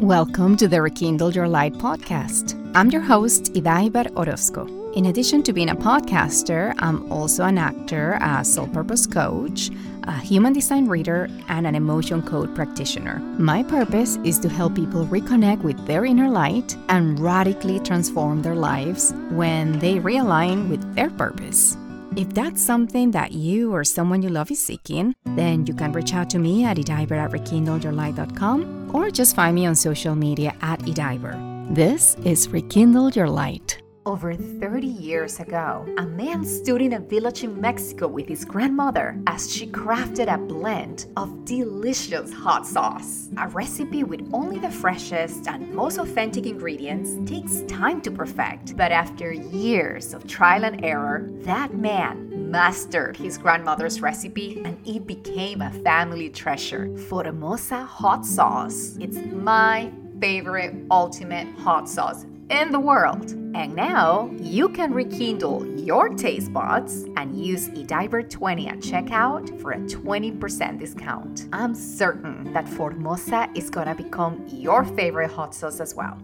Welcome to the Rekindle Your Light podcast. I'm your host, Ydaiber Orozco. In addition to being a podcaster, I'm also an actor, a soul purpose coach, a human design reader, and an emotion code practitioner. My purpose is to help people reconnect with their inner light and radically transform their lives when they realign with their purpose. If that's something that you or someone you love is seeking, then you can reach out to me at ydaiber at rekindleyourlight.com or just find me on social media at ydaiber. This is Rekindle Your Light. Over 30 years ago, a man stood in a village in Mexico with his grandmother as she crafted a blend of delicious hot sauce. A recipe with only the freshest and most authentic ingredients takes time to perfect, but after years of trial and error, that man mastered his grandmother's recipe and it became a family treasure. Formosa hot sauce. It's my favorite ultimate hot sauce in the world. And now you can rekindle your taste buds and use eDiver20 at checkout for a 20% discount. I'm certain that Formosa is gonna become your favorite hot sauce as well.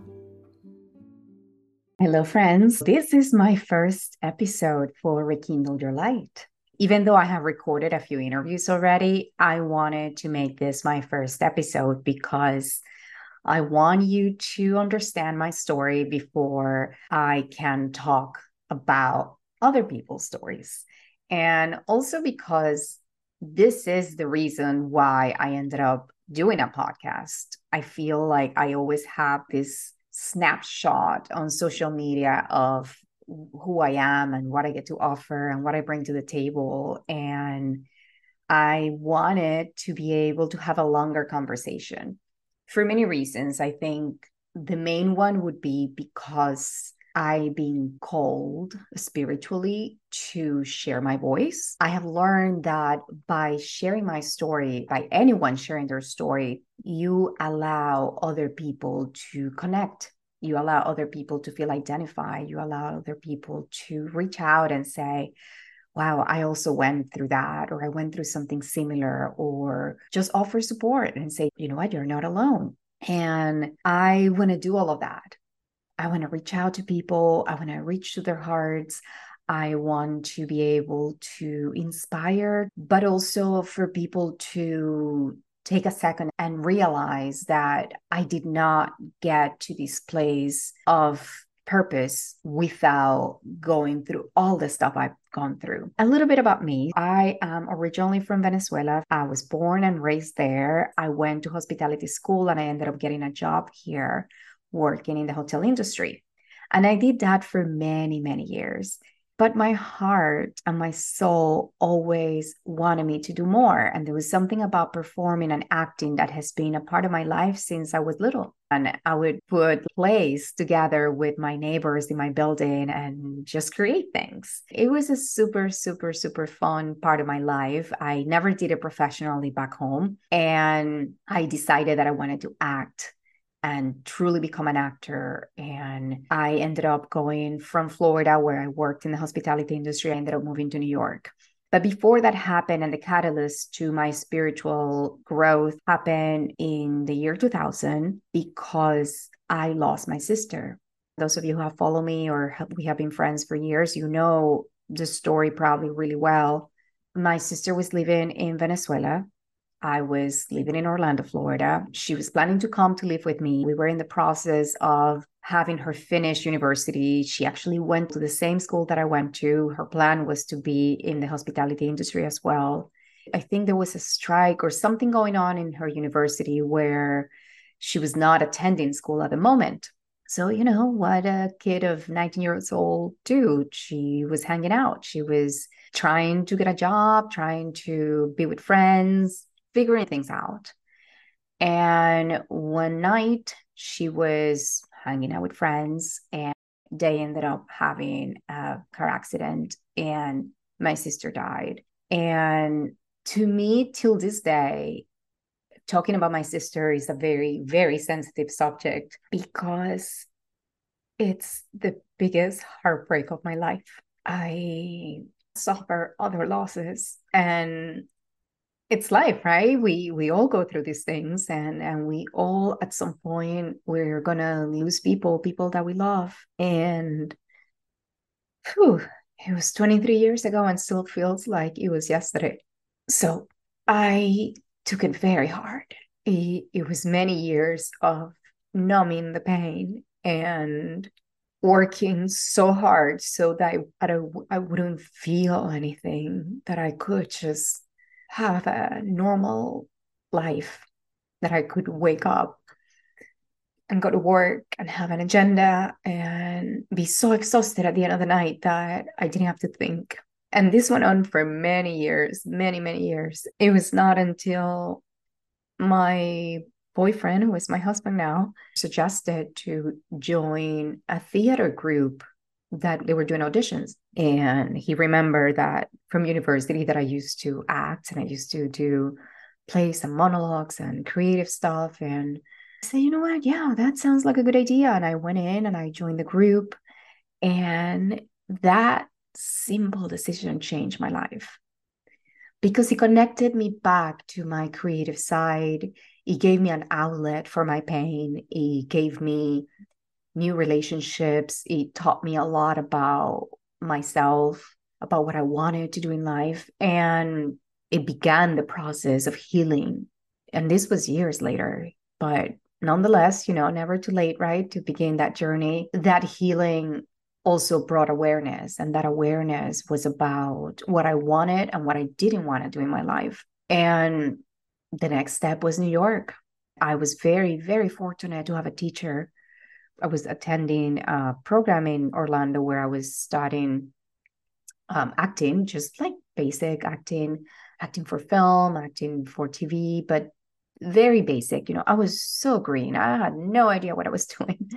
Hello, friends. This is my first episode for Rekindle Your Light. Even though I have recorded a few interviews already, I wanted to make this my first episode because I want you to understand my story before I can talk about other people's stories. And also because this is the reason why I ended up doing a podcast. I feel like I always have this snapshot on social media of who I am and what I get to offer and what I bring to the table. And I wanted to be able to have a longer conversation for many reasons. I think the main one would be because I being called spiritually to share my voice. I have learned that by sharing my story, by anyone sharing their story, you allow other people to connect. You allow other people to feel identified. You allow other people to reach out and say, wow, I also went through that, or I went through something similar, or just offer support and say, you know what, you're not alone. And I want to do all of that. I want to reach out to people, I want to reach to their hearts. I want to be able to inspire, but also for people to take a second and realize that I did not get to this place of purpose without going through all the stuff I've gone through. A little bit about me. I am originally from Venezuela. I was born and raised there. I went to hospitality school and I ended up getting a job here working in the hotel industry. And I did that for many, many years. But my heart and my soul always wanted me to do more. And there was something about performing and acting that has been a part of my life since I was little. And I would put plays together with my neighbors in my building and just create things. It was a super, super, super fun part of my life. I never did it professionally back home. And I decided that I wanted to act and truly become an actor. And I ended up going from Florida, where I worked in the hospitality industry. I ended up moving to New York. But before that happened, and the catalyst to my spiritual growth happened in the year 2000 because I lost my sister. Those of you who have followed me or we have been friends for years, you know the story probably really well. My sister was living in Venezuela I was living in Orlando, Florida. She was planning to come to live with me. We were in the process of having her finish university. She actually went to the same school that I went to. Her plan was to be in the hospitality industry as well. I think there was a strike or something going on in her university where she was not attending school at the moment. So, you know, what a kid of 19 years old do? She was hanging out. She was trying to get a job, trying to be with friends, figuring things out. And one night she was hanging out with friends and they ended up having a car accident and my sister died. And to me, till this day, talking about my sister is a very, very sensitive subject because it's the biggest heartbreak of my life. I suffer other losses and it's life right? We we all go through these things and and we all at some point we're gonna lose people people that we love. And whew, it was 23 years ago and still feels like it was yesterday. So i took it very hard. It, it was many years of numbing the pain and working so hard so that I, I, I wouldn't feel anything that i could just have a normal life that I could wake up and go to work and have an agenda and be so exhausted at the end of the night that I didn't have to think. And this went on for many years, many, many years. It was not until my boyfriend, who is my husband now, suggested to join a theater group that they were doing auditions. And he remembered that from university that I used to act and I used to do plays and monologues and creative stuff. And I said, you know what? Yeah, that sounds like a good idea. And I went in and I joined the group. And that simple decision changed my life because it connected me back to my creative side. It gave me an outlet for my pain. It gave me new relationships. It taught me a lot about myself, about what I wanted to do in life. And it began the process of healing. And this was years later, but nonetheless, you know, never too late, right? To begin that journey. That healing also brought awareness, and that awareness was about what I wanted and what I didn't want to do in my life. And the next step was New York. I was very, very fortunate to have a teacher I was attending a program in Orlando where I was studying um, acting, just like basic acting, acting for film, acting for TV, but very basic. You know, I was so green. I had no idea what I was doing.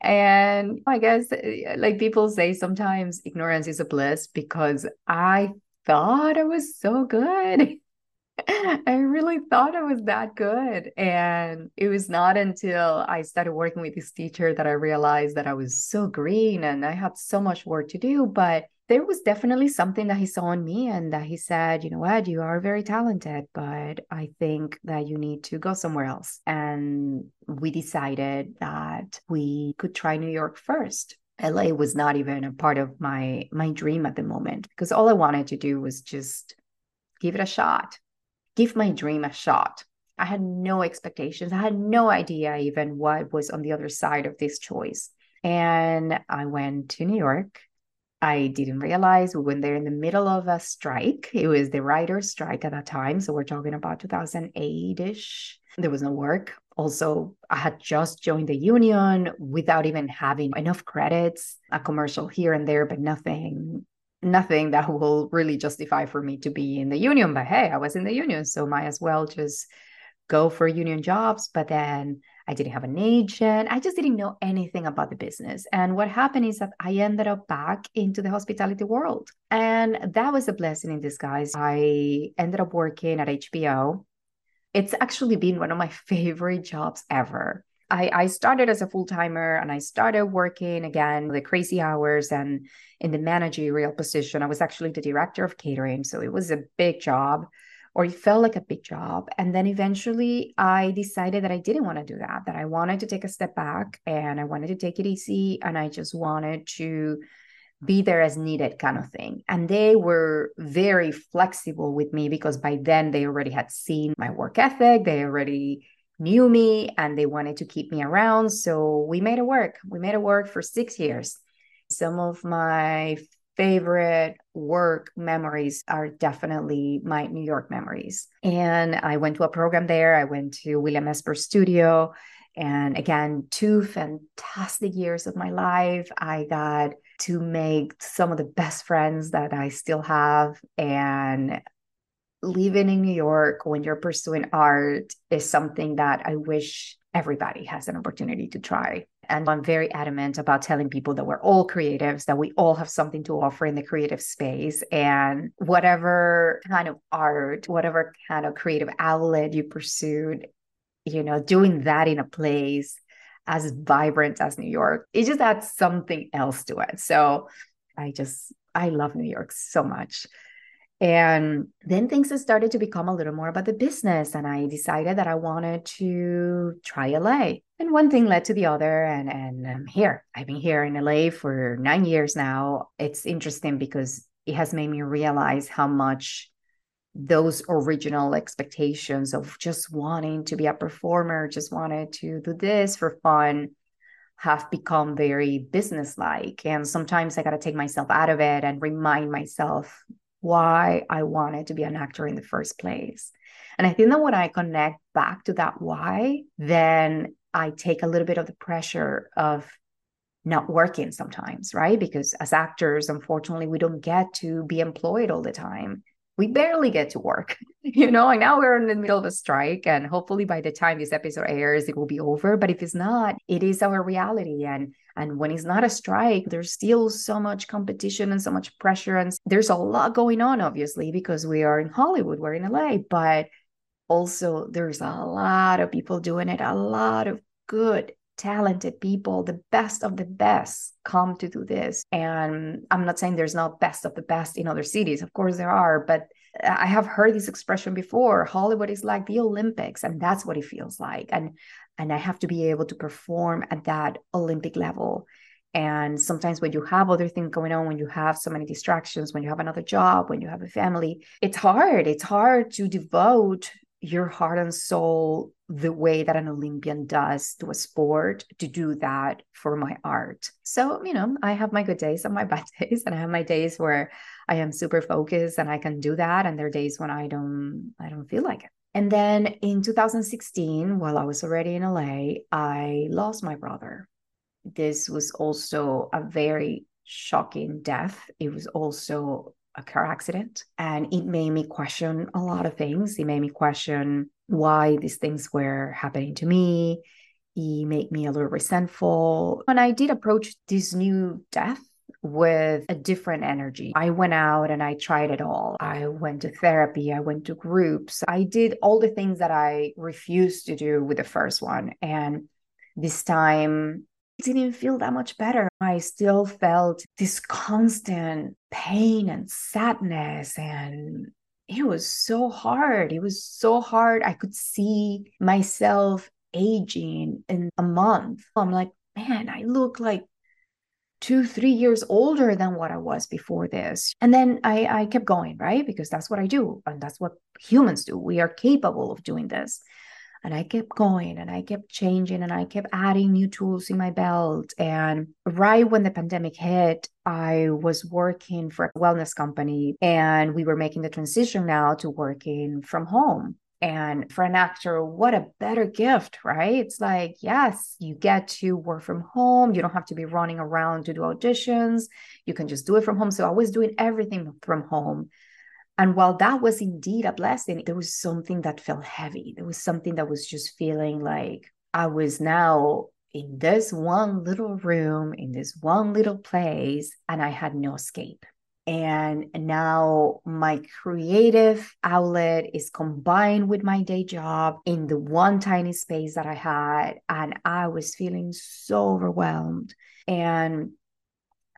And I guess, eh, like people say, sometimes ignorance is a bliss because I thought I was so good. I really thought I was that good. And it was not until I started working with this teacher that I realized that I was so green and I had so much work to do. But there was definitely something that he saw in me and that he said, you know what, you are very talented, but I think that you need to go somewhere else. And we decided that we could try New York first. LA was not even a part of my my dream at the moment because all I wanted to do was just give it a shot give my dream a shot. I had no expectations. I had no idea even what was on the other side of this choice. And I went to New York. I didn't realize we went there in the middle of a strike. It was the writer's strike at that time. So we're talking about 2008 ish. There was no work. Also, I had just joined the union without even having enough credits, a commercial here and there, but nothing nothing that will really justify for me to be in the union. But hey, I was in the union, so might as well just go for union jobs. But then I didn't have an agent. I just didn't know anything about the business. And what happened is that I ended up back into the hospitality world. And that was a blessing in disguise. I ended up working at HBO. It's actually been one of my favorite jobs ever. I, I started as a full timer and I started working again the crazy hours and in the managerial position. I was actually the director of catering. So it was a big job or it felt like a big job. And then eventually I decided that I didn't want to do that, that I wanted to take a step back and I wanted to take it easy. And I just wanted to be there as needed kind of thing. And they were very flexible with me because by then they already had seen my work ethic. They already knew me and they wanted to keep me around. So we made it work. We made it work for six years. Some of my favorite work memories are definitely my New York memories. And I went to a program there. I went to William Esper Studio. And again, two fantastic years of my life. I got to make some of the best friends that I still have. And living in New York when you're pursuing art is something that I wish everybody has an opportunity to try. And I'm very adamant about telling people that we're all creatives, that we all have something to offer in the creative space. And whatever kind of art, whatever kind of creative outlet you pursued, you know, doing that in a place as vibrant as New York, it just adds something else to it. So I just, I love New York so much. And then things started to become a little more about the business. And I decided that I wanted to try LA. And one thing led to the other. And, and I'm here. I've been here in LA for nine years now. It's interesting because it has made me realize how much those original expectations of just wanting to be a performer, just wanted to do this for fun, have become very businesslike. And sometimes I got to take myself out of it and remind myself why I wanted to be an actor in the first place. And I think that when I connect back to that why, then I take a little bit of the pressure of not working sometimes, right? Because as actors, unfortunately, we don't get to be employed all the time we barely get to work, you know. And now we're in the middle of a strike, and hopefully by the time this episode airs, it will be over. But if it's not, it is our reality. And and when it's not a strike, there's still so much competition and so much pressure, and there's a lot going on, obviously, because we are in Hollywood, we're in LA, but also there's a lot of people doing it, a lot of good talented people, the best of the best come to do this. And I'm not saying there's not best of the best in other cities. Of course there are, but I have heard this expression before. Hollywood is like the Olympics, and that's what it feels like. And and I have to be able to perform at that Olympic level. And sometimes when you have other things going on, when you have so many distractions, when you have another job, when you have a family, it's hard. It's hard to devote your heart and soul the way that an Olympian does to a sport to do that for my art. So, you know, I have my good days and my bad days, and I have my days where I am super focused and I can do that. And there are days when I don't, I don't feel like it. And then in 2016, while I was already in LA, I lost my brother. This was also a very shocking death. It was also a car accident and it made me question a lot of things. It made me question why these things were happening to me. It made me a little resentful. And I did approach this new death with a different energy. I went out and I tried it all. I went to therapy, I went to groups, I did all the things that I refused to do with the first one. And this time didn't feel that much better. I still felt this constant pain and sadness and it was so hard. It was so hard. I could see myself aging in a month. I'm like, man, I look like two, three years older than what I was before this. And then I, I kept going, right? Because that's what I do. And that's what humans do. We are capable of doing this. And I kept going and I kept changing and I kept adding new tools in my belt. And right when the pandemic hit, I was working for a wellness company and we were making the transition now to working from home. And for an actor, what a better gift, right? It's like, yes, you get to work from home. You don't have to be running around to do auditions. You can just do it from home. So I was doing everything from home. And while that was indeed a blessing, there was something that felt heavy. There was something that was just feeling like I was now in this one little room, in this one little place, and I had no escape. And now my creative outlet is combined with my day job in the one tiny space that I had. And I was feeling so overwhelmed. And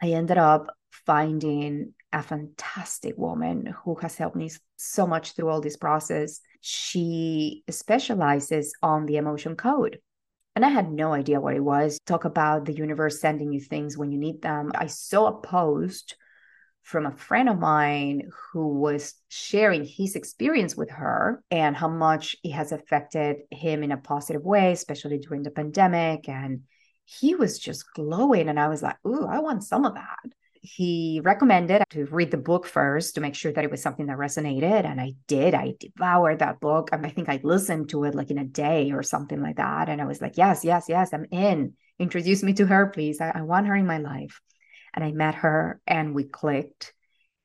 I ended up finding a fantastic woman who has helped me so much through all this process. She specializes on the emotion code. And I had no idea what it was. Talk about the universe sending you things when you need them. I saw a post from a friend of mine who was sharing his experience with her and how much it has affected him in a positive way, especially during the pandemic. And he was just glowing. And I was like, ooh, I want some of that he recommended to read the book first to make sure that it was something that resonated. And I did. I devoured that book. And I think I listened to it like in a day or something like that. And I was like, yes, yes, yes, I'm in. Introduce me to her, please. I, I want her in my life. And I met her and we clicked.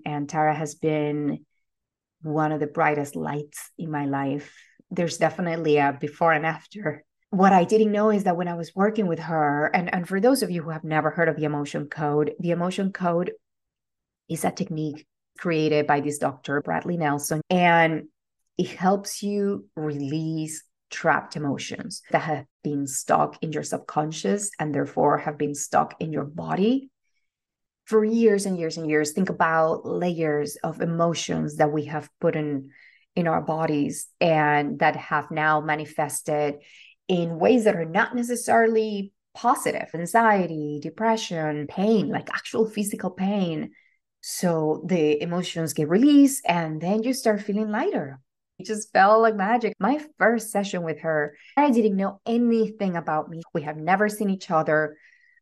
And Tara has been one of the brightest lights in my life. There's definitely a before and after what I didn't know is that when I was working with her, and, and for those of you who have never heard of the emotion code, the emotion code is a technique created by this doctor, Bradley Nelson, and it helps you release trapped emotions that have been stuck in your subconscious and therefore have been stuck in your body for years and years and years. Think about layers of emotions that we have put in in our bodies and that have now manifested in ways that are not necessarily positive anxiety depression pain like actual physical pain so the emotions get released and then you start feeling lighter it just felt like magic. My first session with her, I didn't know anything about me. We have never seen each other.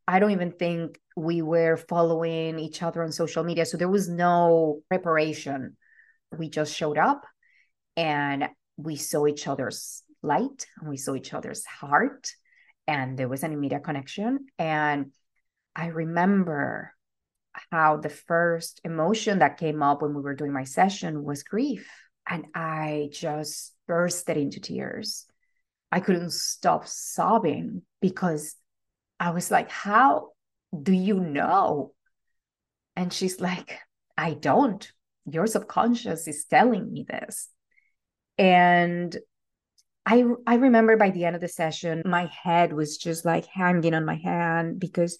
I don't even think we were following each other on social media. So there was no preparation. We just showed up and we saw each other's light and we saw each other's heart. And there was an immediate connection. And I remember how the first emotion that came up when we were doing my session was grief and I just bursted into tears. I couldn't stop sobbing because I was like, How do you know? And she's like, I don't. Your subconscious is telling me this. And I I remember by the end of the session, my head was just like hanging on my hand because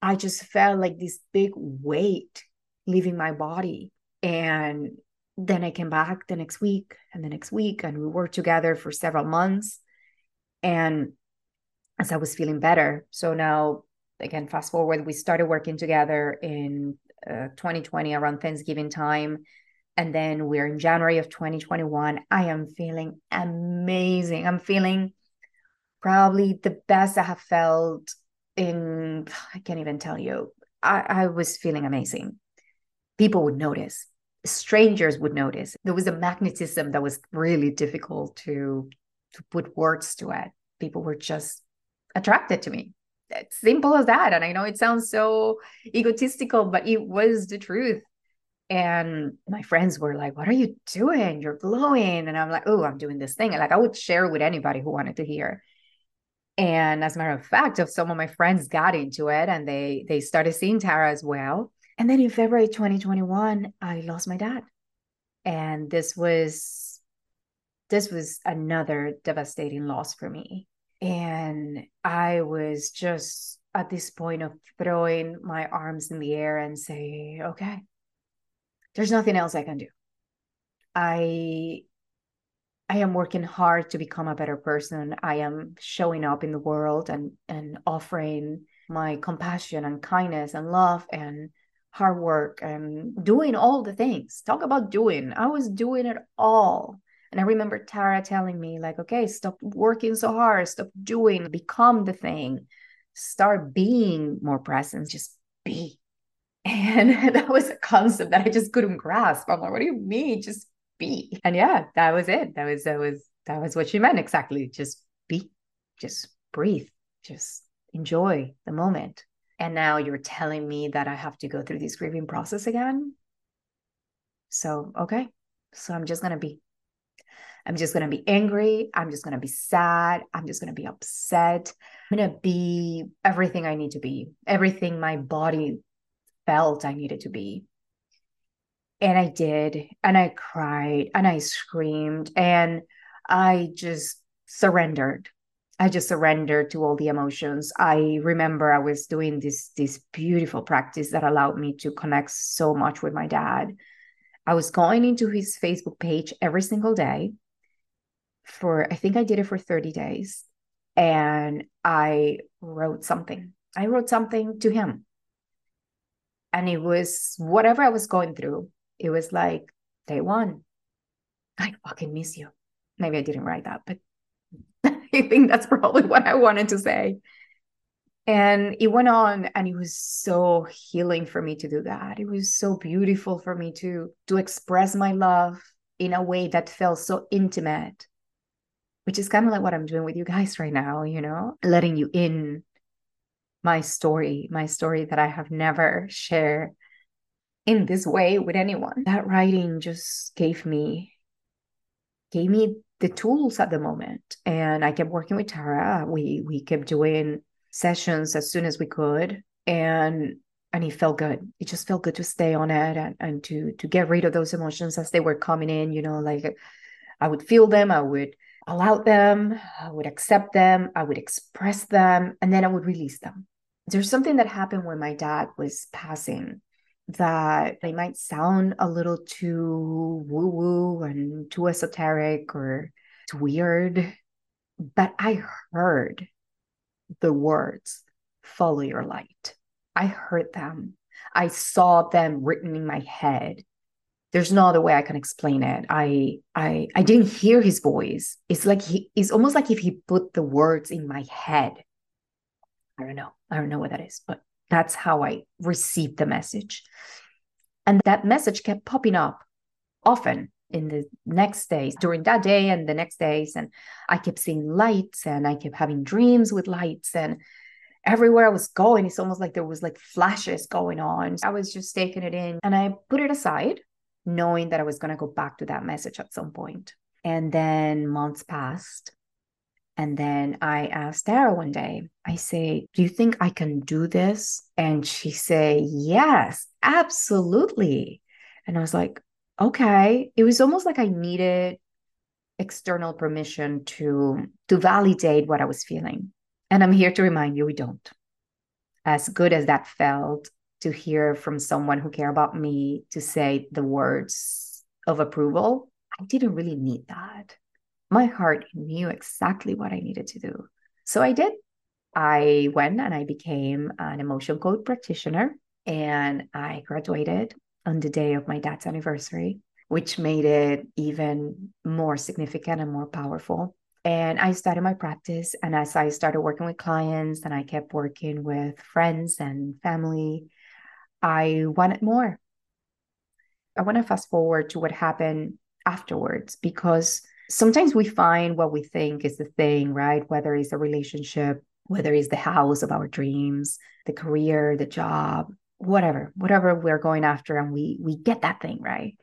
I just felt like this big weight leaving my body. And then I came back the next week and the next week, and we worked together for several months. And as I was feeling better, so now again, fast forward, we started working together in uh, 2020 around Thanksgiving time. And then we're in January of 2021. I am feeling amazing. I'm feeling probably the best I have felt in, I can't even tell you. I, I was feeling amazing. People would notice strangers would notice. There was a magnetism that was really difficult to to put words to it. People were just attracted to me. It's simple as that. And I know it sounds so egotistical, but it was the truth. And my friends were like, What are you doing? You're glowing. And I'm like, Oh, I'm doing this thing. And like I would share with anybody who wanted to hear. And as a matter of fact, of some of my friends got into it and they they started seeing Tara as well. And then in February 2021, I lost my dad. And this was this was another devastating loss for me. And I was just at this point of throwing my arms in the air and say, okay, there's nothing else I can do. I I am working hard to become a better person. I am showing up in the world and and offering my compassion and kindness and love and hard work and doing all the things. Talk about doing. I was doing it all. And I remember Tara telling me, like, okay, stop working so hard, stop doing, become the thing, start being more present, just be. And that was a concept that I just couldn't grasp. I'm like, what do you mean? Just be. And yeah, that was it. That was that was that was what she meant exactly. Just be, just breathe, just enjoy the moment and now you're telling me that I have to go through this grieving process again. So, okay. So I'm just going to be I'm just going to be angry. I'm just going to be sad. I'm just going to be upset. I'm going to be everything I need to be, everything my body felt I needed to be. And I did. And I cried and I screamed and I just surrendered. I just surrendered to all the emotions. I remember I was doing this this beautiful practice that allowed me to connect so much with my dad. I was going into his Facebook page every single day for I think I did it for 30 days and I wrote something. I wrote something to him. And it was whatever I was going through. It was like day 1. I fucking miss you. Maybe I didn't write that, but I think that's probably what I wanted to say. And it went on and it was so healing for me to do that. It was so beautiful for me to to express my love in a way that felt so intimate. Which is kind of like what I'm doing with you guys right now, you know, letting you in my story, my story that I have never shared in this way with anyone. That writing just gave me gave me the tools at the moment. And I kept working with Tara. We we kept doing sessions as soon as we could. And and it felt good. It just felt good to stay on it and, and to to get rid of those emotions as they were coming in, you know, like I would feel them, I would allow them, I would accept them, I would express them, and then I would release them. There's something that happened when my dad was passing that they might sound a little too woo woo and too esoteric or it's weird. But I heard the words, follow your light. I heard them. I saw them written in my head. There's no other way I can explain it. I I I didn't hear his voice. It's like he it's almost like if he put the words in my head. I don't know. I don't know what that is, but that's how I received the message. And that message kept popping up often in the next days, during that day and the next days. And I kept seeing lights and I kept having dreams with lights. And everywhere I was going, it's almost like there was like flashes going on. I was just taking it in and I put it aside, knowing that I was going to go back to that message at some point. And then months passed and then I asked Tara one day, I say, Do you think I can do this? And she say, Yes, absolutely. And I was like, okay. It was almost like I needed external permission to to validate what I was feeling. And I'm here to remind you we don't. As good as that felt to hear from someone who care about me to say the words of approval, I didn't really need that my heart knew exactly what I needed to do. So I did. I went and I became an emotion code practitioner and I graduated on the day of my dad's anniversary, which made it even more significant and more powerful. And I started my practice. And as I started working with clients and I kept working with friends and family, I wanted more. I want to fast forward to what happened afterwards because sometimes we find what we think is the thing, right? Whether it's a relationship, whether it's the house of our dreams, the career, the job, whatever, whatever we're going after, and we we get that thing, right?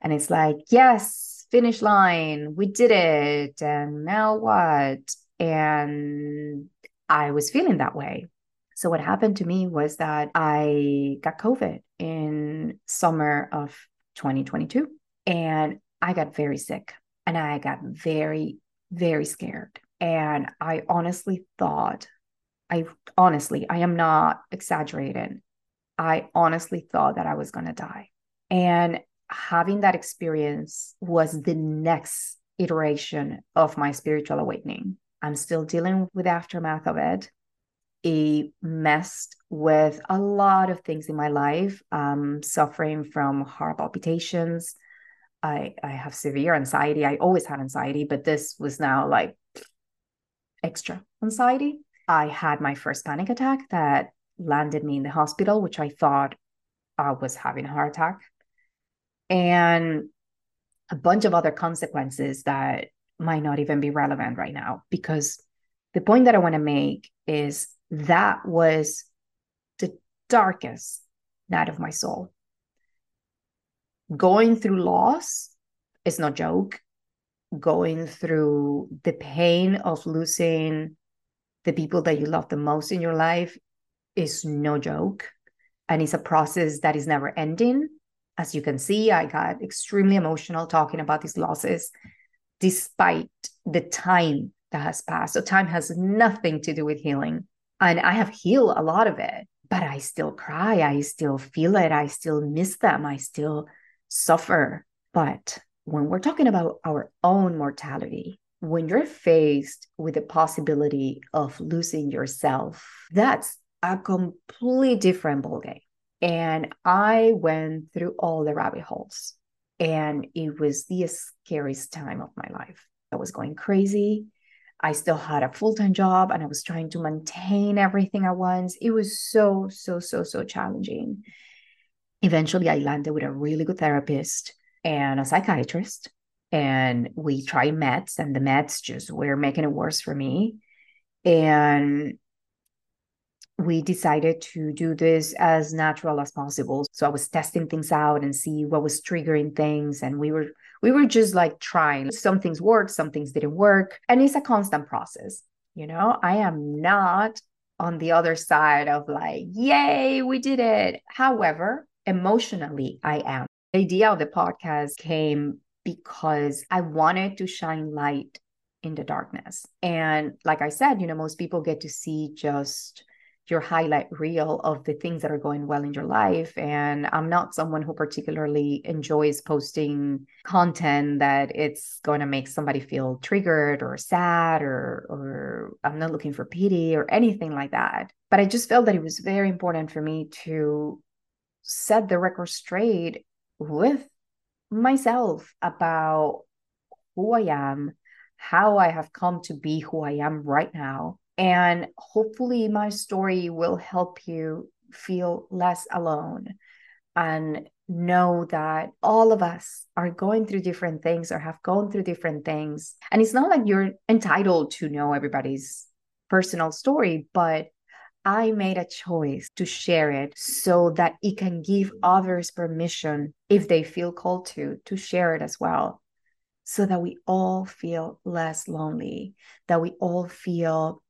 And it's like, yes, finish line, we did it. And now what? And I was feeling that way. So what happened to me was that I got COVID in summer of 2022 and I got very sick and I got very, very scared. And I honestly thought, I honestly, I am not exaggerating. I honestly thought that I was going to die. And having that experience was the next iteration of my spiritual awakening. I'm still dealing with the aftermath of it. It messed with a lot of things in my life, um, suffering from heart palpitations, I I have severe anxiety. I always had anxiety, but this was now like extra anxiety. I had my first panic attack that landed me in the hospital, which I thought I was having a heart attack, and a bunch of other consequences that might not even be relevant right now. Because the point that I want to make is that was the darkest night of my soul going through loss is no joke. Going through the pain of losing the people that you love the most in your life is no joke. And it's a process that is never ending. As you can see, I got extremely emotional talking about these losses, despite the time that has passed. So, time has nothing to do with healing. And I have healed a lot of it, but I still cry. I still feel it. I still miss them. I still suffer. But when we're talking about our own mortality, when you're faced with the possibility of losing yourself, that's a completely different ballgame. And I went through all the rabbit holes, and it was the scariest time of my life. I was going crazy. I still had a full time job and I was trying to maintain everything at once. It was so, so, so, so challenging. Eventually, I landed with a really good therapist and a psychiatrist. And we tried meds, and the meds just were making it worse for me. And we decided to do this as natural as possible. So I was testing things out and see what was triggering things. And we were we were just like trying. Some things worked, some things didn't work. And it's a constant process. You know, I am not on the other side of like, yay, we did it. However, emotionally I am. The idea of the podcast came because I wanted to shine light in the darkness. And like I said, you know, most people get to see just your highlight reel of the things that are going well in your life. And I'm not someone who particularly enjoys posting content that it's going to make somebody feel triggered or sad or or I'm not looking for pity or anything like that. But I just felt that it was very important for me to set the record straight with myself about who I am, how I have come to be who I am right now. And hopefully, my story will help you feel less alone and know that all of us are going through different things or have gone through different things. And it's not like you're entitled to know everybody's personal story, but I made a choice to share it so that it can give others permission, if they feel called to, to share it as well. So that we all feel less lonely, that we all feel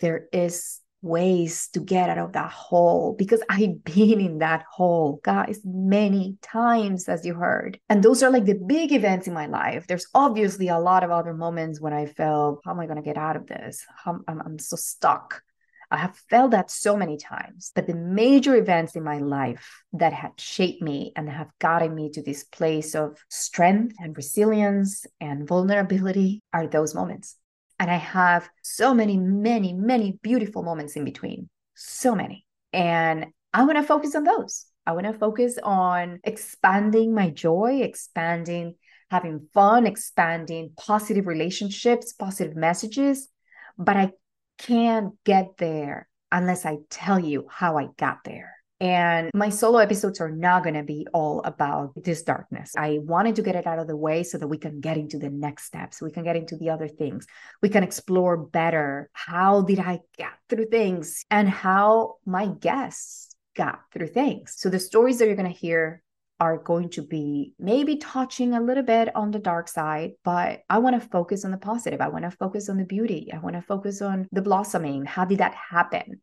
there is ways to get out of that hole because I've been in that hole, guys, many times, as you heard. And those are like the big events in my life. There's obviously a lot of other moments when I felt, how am I going to get out of this? I'm, I'm so stuck. I have felt that so many times. But the major events in my life that have shaped me and have gotten me to this place of strength and resilience and vulnerability are those moments. And I have so many, many, many beautiful moments in between. So many. And I want to focus on those. I want to focus on expanding my joy, expanding having fun, expanding positive relationships, positive messages. But I can't get there unless I tell you how I got there. And my solo episodes are not going to be all about this darkness. I wanted to get it out of the way so that we can get into the next steps. We can get into the other things. We can explore better how did I get through things and how my guests got through things. So the stories that you're going to hear are going to be maybe touching a little bit on the dark side, but I want to focus on the positive. I want to focus on the beauty. I want to focus on the blossoming. How did that happen?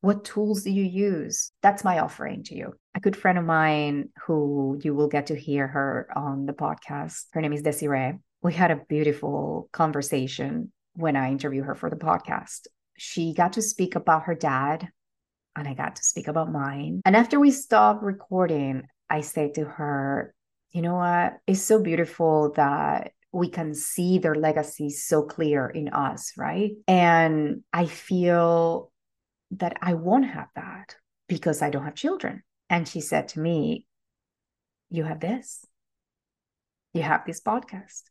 What tools do you use? That's my offering to you. A good friend of mine who you will get to hear her on the podcast. Her name is Desiree. We had a beautiful conversation when I interviewed her for the podcast. She got to speak about her dad, and I got to speak about mine. And after we stopped recording, I said to her, you know what? It's so beautiful that we can see their legacy so clear in us, right? And I feel that I won't have that because I don't have children. And she said to me, You have this. You have this podcast.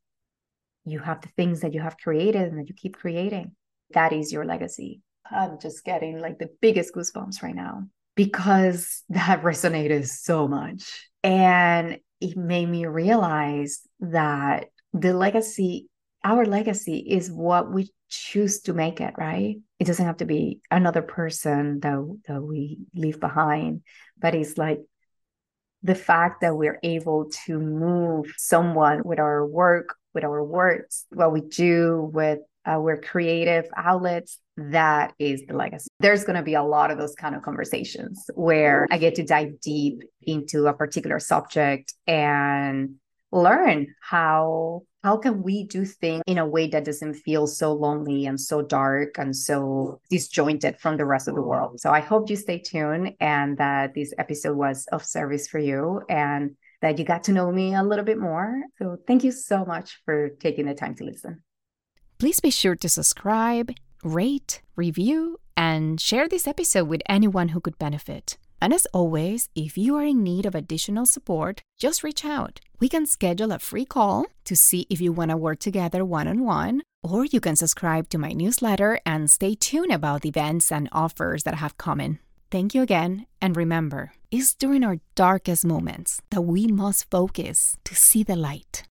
You have the things that you have created and that you keep creating. That is your legacy. I'm just getting like the biggest goosebumps right now because that resonated so much. And it made me realize that the legacy, our legacy is what we choose to make it, right? It doesn't have to be another person that, that we leave behind, but it's like the fact that we're able to move someone with our work, with our words, what we do, with our creative outlets, that is the legacy. There's going to be a lot of those kind of conversations where I get to dive deep into a particular subject and learn how how can we do things in a way that doesn't feel so lonely and so dark and so disjointed from the rest of the world. So i hope you stay tuned and that this episode was of service for you and that you got to know me a little bit more. So thank you so much for taking the time to listen. Please be sure to subscribe rate, review, and share this episode with anyone who could benefit. And as always, if you are in need of additional support, just reach out. We can schedule a free call to see if you want to work together one on one, or you can subscribe to my newsletter and stay tuned about events and offers that have coming. Thank you again, and remember, it's during our darkest moments that we must focus to see the light.